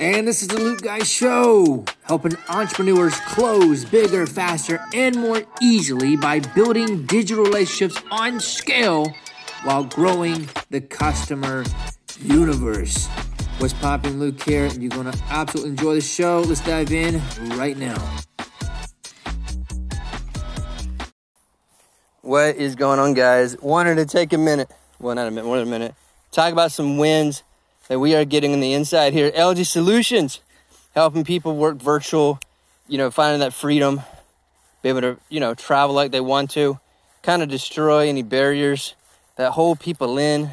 And this is the Luke Guy Show, helping entrepreneurs close bigger, faster, and more easily by building digital relationships on scale while growing the customer universe. What's popping, Luke here? You're gonna absolutely enjoy the show. Let's dive in right now. What is going on, guys? Wanted to take a minute, well, not a minute, than a minute, talk about some wins that we are getting on the inside here. LG Solutions, helping people work virtual, you know, finding that freedom, be able to, you know, travel like they want to, kind of destroy any barriers that hold people in,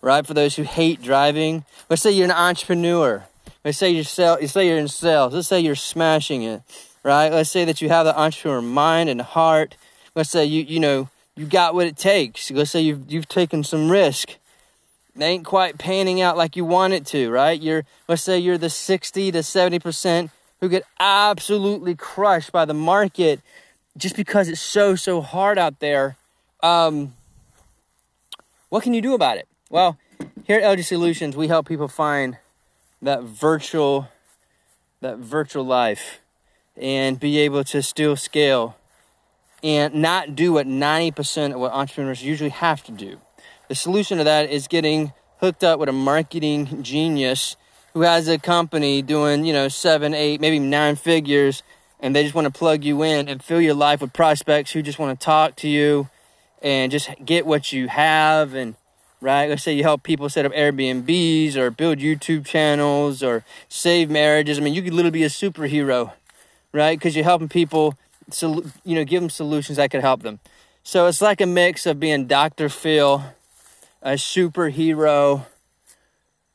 right? For those who hate driving, let's say you're an entrepreneur. Let's say you're sell, let's say you're in sales. Let's say you're smashing it, right? Let's say that you have the entrepreneur mind and heart. Let's say you, you know, you got what it takes. Let's say you've, you've taken some risk they ain't quite panning out like you want it to, right? You're let's say you're the 60 to 70% who get absolutely crushed by the market just because it's so so hard out there. Um, what can you do about it? Well, here at LG Solutions, we help people find that virtual that virtual life and be able to still scale and not do what 90% of what entrepreneurs usually have to do the solution to that is getting hooked up with a marketing genius who has a company doing, you know, seven, eight, maybe nine figures, and they just want to plug you in and fill your life with prospects who just want to talk to you and just get what you have and right? Let's say you help people set up airbnbs or build youtube channels or save marriages. I mean you could literally be a superhero right? Because you're helping people so you know give them solutions that could help them. So it's like a mix of being dr phil a superhero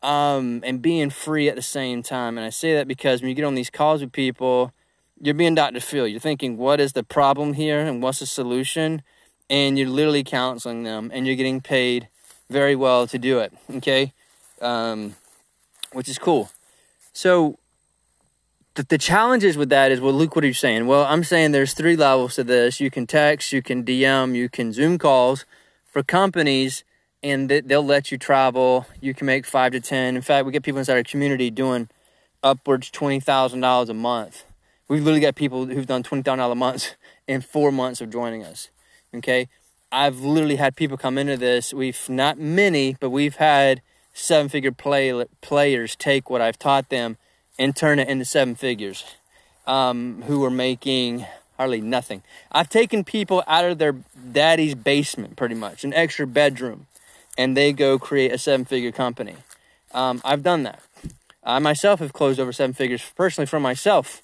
um, and being free at the same time. And I say that because when you get on these calls with people, you're being Dr. Phil. You're thinking, what is the problem here and what's the solution? And you're literally counseling them and you're getting paid very well to do it. Okay. Um, which is cool. So the, the challenges with that is, well, Luke, what are you saying? Well, I'm saying there's three levels to this. You can text, you can DM, you can Zoom calls for companies and they'll let you travel. You can make five to ten. In fact, we get people inside our community doing upwards twenty thousand dollars a month. We've literally got people who've done twenty thousand dollars a month in four months of joining us. Okay, I've literally had people come into this. We've not many, but we've had seven figure play, players take what I've taught them and turn it into seven figures. Um, who are making hardly nothing. I've taken people out of their daddy's basement, pretty much, an extra bedroom and they go create a seven figure company. Um, I've done that. I myself have closed over seven figures personally for myself.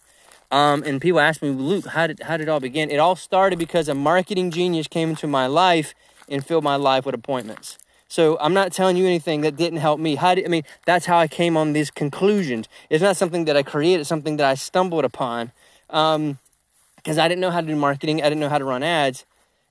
Um, and people ask me, Luke, how did, how did it all begin? It all started because a marketing genius came into my life and filled my life with appointments. So I'm not telling you anything that didn't help me. How did, I mean, that's how I came on these conclusions. It's not something that I created, it's something that I stumbled upon. Um, because I didn't know how to do marketing, I didn't know how to run ads,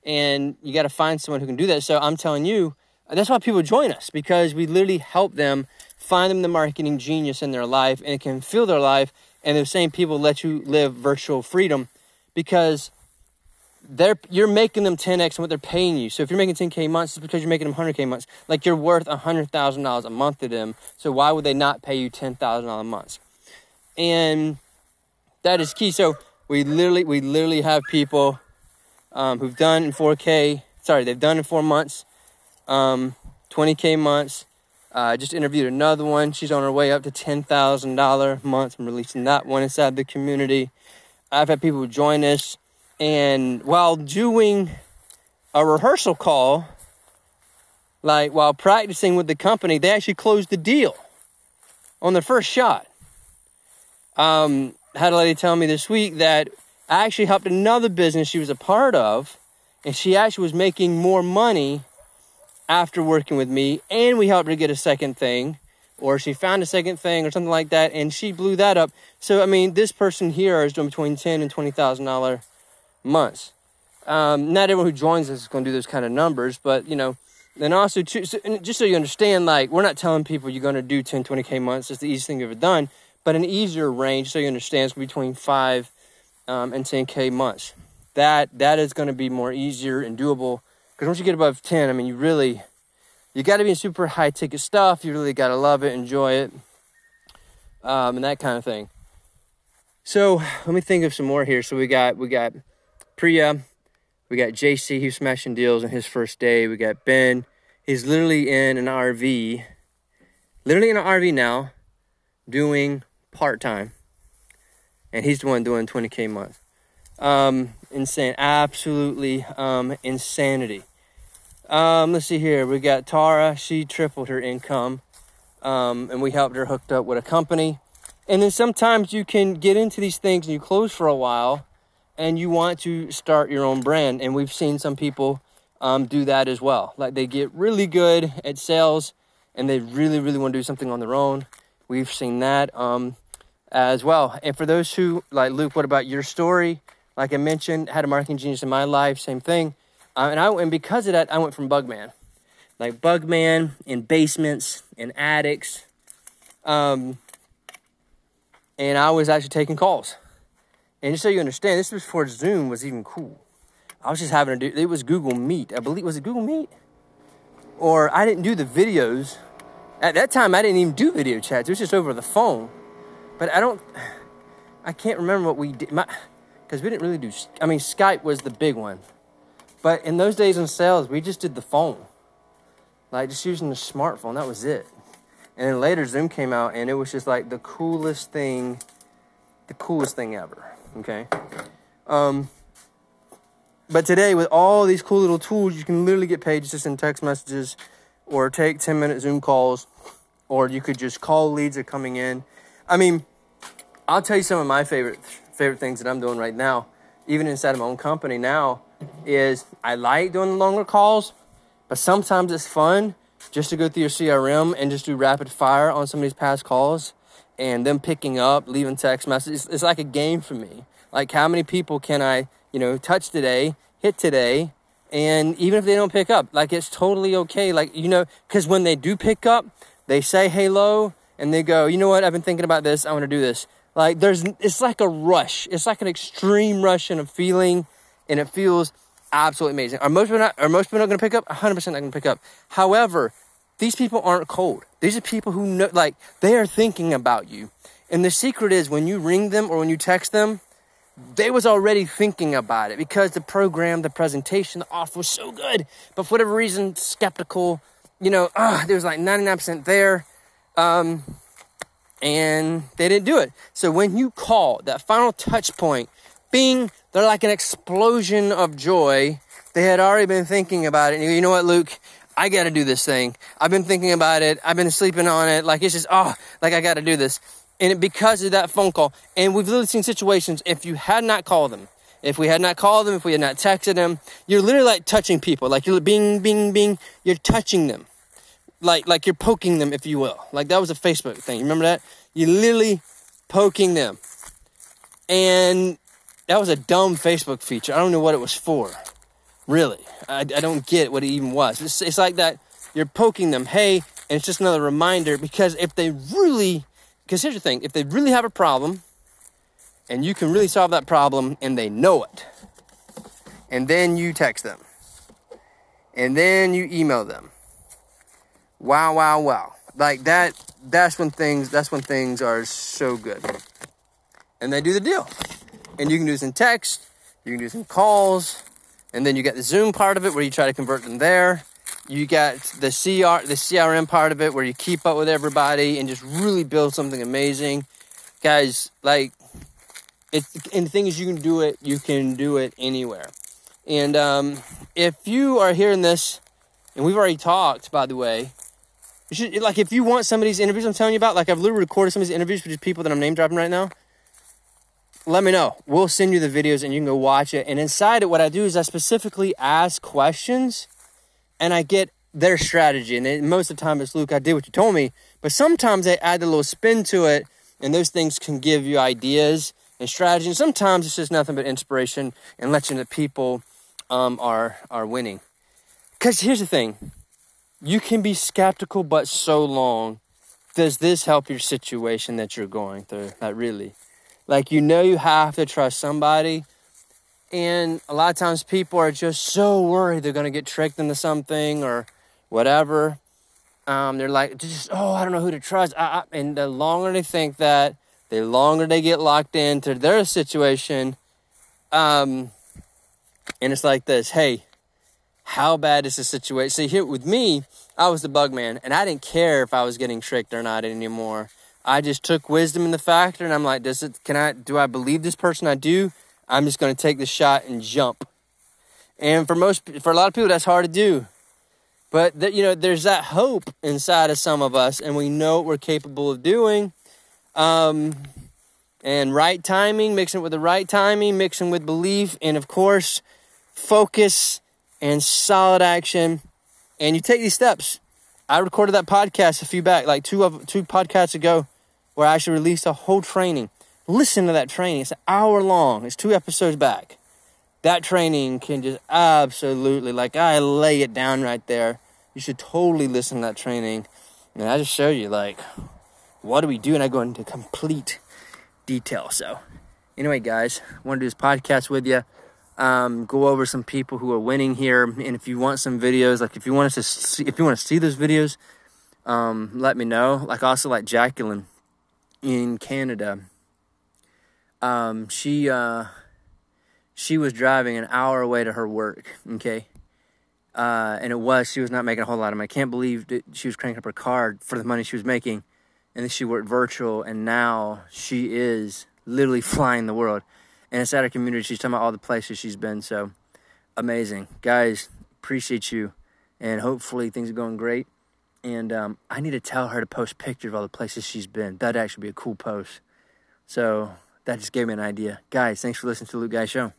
and you got to find someone who can do that. So I'm telling you, and that's why people join us because we literally help them find them the marketing genius in their life and it can fill their life. And the same people let you live virtual freedom because they're you're making them 10x what they're paying you. So if you're making 10k months, it's because you're making them 100k months. Like you're worth $100,000 a month to them. So why would they not pay you $10,000 a month? And that is key. So we literally we literally have people um, who've done in 4k. Sorry, they've done in four months um, 20K months. I uh, just interviewed another one. She's on her way up to $10,000 months. I'm releasing that one inside the community. I've had people join us, and while doing a rehearsal call, like while practicing with the company, they actually closed the deal on the first shot. Um, had a lady tell me this week that I actually helped another business she was a part of, and she actually was making more money after working with me, and we helped her get a second thing, or she found a second thing, or something like that, and she blew that up. So I mean, this person here is doing between ten and twenty thousand dollar months. Um, not everyone who joins us is going to do those kind of numbers, but you know, and also so, and just so you understand, like we're not telling people you're going to do 10, 20k months. It's the easiest thing you've ever done, but an easier range, so you understand, is between five um, and 10k months. That that is going to be more easier and doable because once you get above 10, I mean, you really, you got to be in super high ticket stuff. You really got to love it, enjoy it. um, and that kind of thing. So let me think of some more here. So we got we got Priya, we got JC who's smashing deals on his first day. We got Ben. He's literally in an RV, literally in an RV now, doing part time, and he's the one doing 20k a month. Um, insane, absolutely um, insanity. Um, let's see here. We got Tara. She tripled her income, um, and we helped her hooked up with a company. And then sometimes you can get into these things and you close for a while, and you want to start your own brand. And we've seen some people um, do that as well. Like they get really good at sales, and they really, really want to do something on their own. We've seen that um, as well. And for those who like Luke, what about your story? Like I mentioned, had a marketing genius in my life, same thing. And I and because of that, I went from Bugman, like Bugman in basements and attics, um, and I was actually taking calls. And just so you understand, this was before Zoom was even cool. I was just having to do. It was Google Meet, I believe. Was it Google Meet? Or I didn't do the videos. At that time, I didn't even do video chats. It was just over the phone. But I don't. I can't remember what we did. My Because we didn't really do. I mean, Skype was the big one. But in those days in sales, we just did the phone. Like just using the smartphone, that was it. And then later Zoom came out and it was just like the coolest thing, the coolest thing ever. Okay. Um, but today with all these cool little tools, you can literally get paid just in text messages or take 10 minute Zoom calls, or you could just call leads that are coming in. I mean, I'll tell you some of my favorite favorite things that I'm doing right now, even inside of my own company now is I like doing the longer calls, but sometimes it's fun just to go through your CRM and just do rapid fire on some of these past calls and them picking up, leaving text messages. It's like a game for me. Like how many people can I, you know, touch today, hit today, and even if they don't pick up, like it's totally okay. Like, you know, because when they do pick up, they say hello and they go, you know what, I've been thinking about this, I want to do this. Like there's it's like a rush. It's like an extreme rush and a feeling and it feels absolutely amazing. Are most people not, are most people not going to pick up? 100% not going to pick up. However, these people aren't cold. These are people who know, like, they are thinking about you. And the secret is when you ring them or when you text them, they was already thinking about it because the program, the presentation, the offer was so good. But for whatever reason, skeptical, you know, uh, there was like 99% there. Um, and they didn't do it. So when you call that final touch point, bing, they're like an explosion of joy. They had already been thinking about it. And you know what, Luke? I got to do this thing. I've been thinking about it. I've been sleeping on it. Like it's just, oh, like I got to do this. And it, because of that phone call, and we've literally seen situations, if you had not called them, if we had not called them, if we had not texted them, you're literally like touching people. Like you're bing, bing, bing. You're touching them. Like, like you're poking them, if you will. Like that was a Facebook thing. Remember that? You're literally poking them. And that was a dumb Facebook feature. I don't know what it was for. Really. I, I don't get what it even was. It's, it's like that you're poking them, hey, and it's just another reminder because if they really, because here's the thing, if they really have a problem and you can really solve that problem and they know it, and then you text them, and then you email them. Wow, wow, wow. Like that, that's when things, that's when things are so good. And they do the deal. And you can do this in text, you can do some calls, and then you get the Zoom part of it where you try to convert them there. You got the CR, the CRM part of it where you keep up with everybody and just really build something amazing. Guys, like, it, and the thing is, you can do it, you can do it anywhere. And um, if you are hearing this, and we've already talked, by the way, should, like if you want some of these interviews I'm telling you about, like I've literally recorded some of these interviews with just people that I'm name dropping right now let me know. We'll send you the videos and you can go watch it. And inside it, what I do is I specifically ask questions and I get their strategy. And then most of the time it's Luke, I did what you told me. But sometimes they add a little spin to it and those things can give you ideas and strategy. And sometimes it's just nothing but inspiration and letting the people um, are, are winning. Because here's the thing you can be skeptical, but so long. Does this help your situation that you're going through? Not really. Like, you know, you have to trust somebody. And a lot of times people are just so worried they're going to get tricked into something or whatever. Um, they're like, just oh, I don't know who to trust. I, I, and the longer they think that, the longer they get locked into their situation. Um, and it's like this hey, how bad is the situation? See, here with me, I was the bug man, and I didn't care if I was getting tricked or not anymore. I just took wisdom in the factor, and I'm like, does it? Can I? Do I believe this person? I do. I'm just going to take the shot and jump. And for most, for a lot of people, that's hard to do. But the, you know, there's that hope inside of some of us, and we know what we're capable of doing. Um, and right timing, mixing with the right timing, mixing with belief, and of course, focus and solid action. And you take these steps. I recorded that podcast a few back, like two of two podcasts ago, where I actually released a whole training. Listen to that training. It's an hour long. It's two episodes back. That training can just absolutely, like I lay it down right there. You should totally listen to that training. And I just show you like what do we do, and I go into complete detail. So, anyway, guys, want to do this podcast with you. Um, go over some people who are winning here, and if you want some videos, like if you want us to see, if you want to see those videos, um, let me know. Like also like Jacqueline in Canada. Um, she uh, she was driving an hour away to her work. Okay, uh, and it was she was not making a whole lot of money. I can't believe that she was cranking up her card for the money she was making, and then she worked virtual, and now she is literally flying the world and it's at her community. She's talking about all the places she's been. So amazing, guys. Appreciate you, and hopefully things are going great. And um, I need to tell her to post pictures of all the places she's been. That'd actually be a cool post. So that just gave me an idea, guys. Thanks for listening to the Luke Guy Show.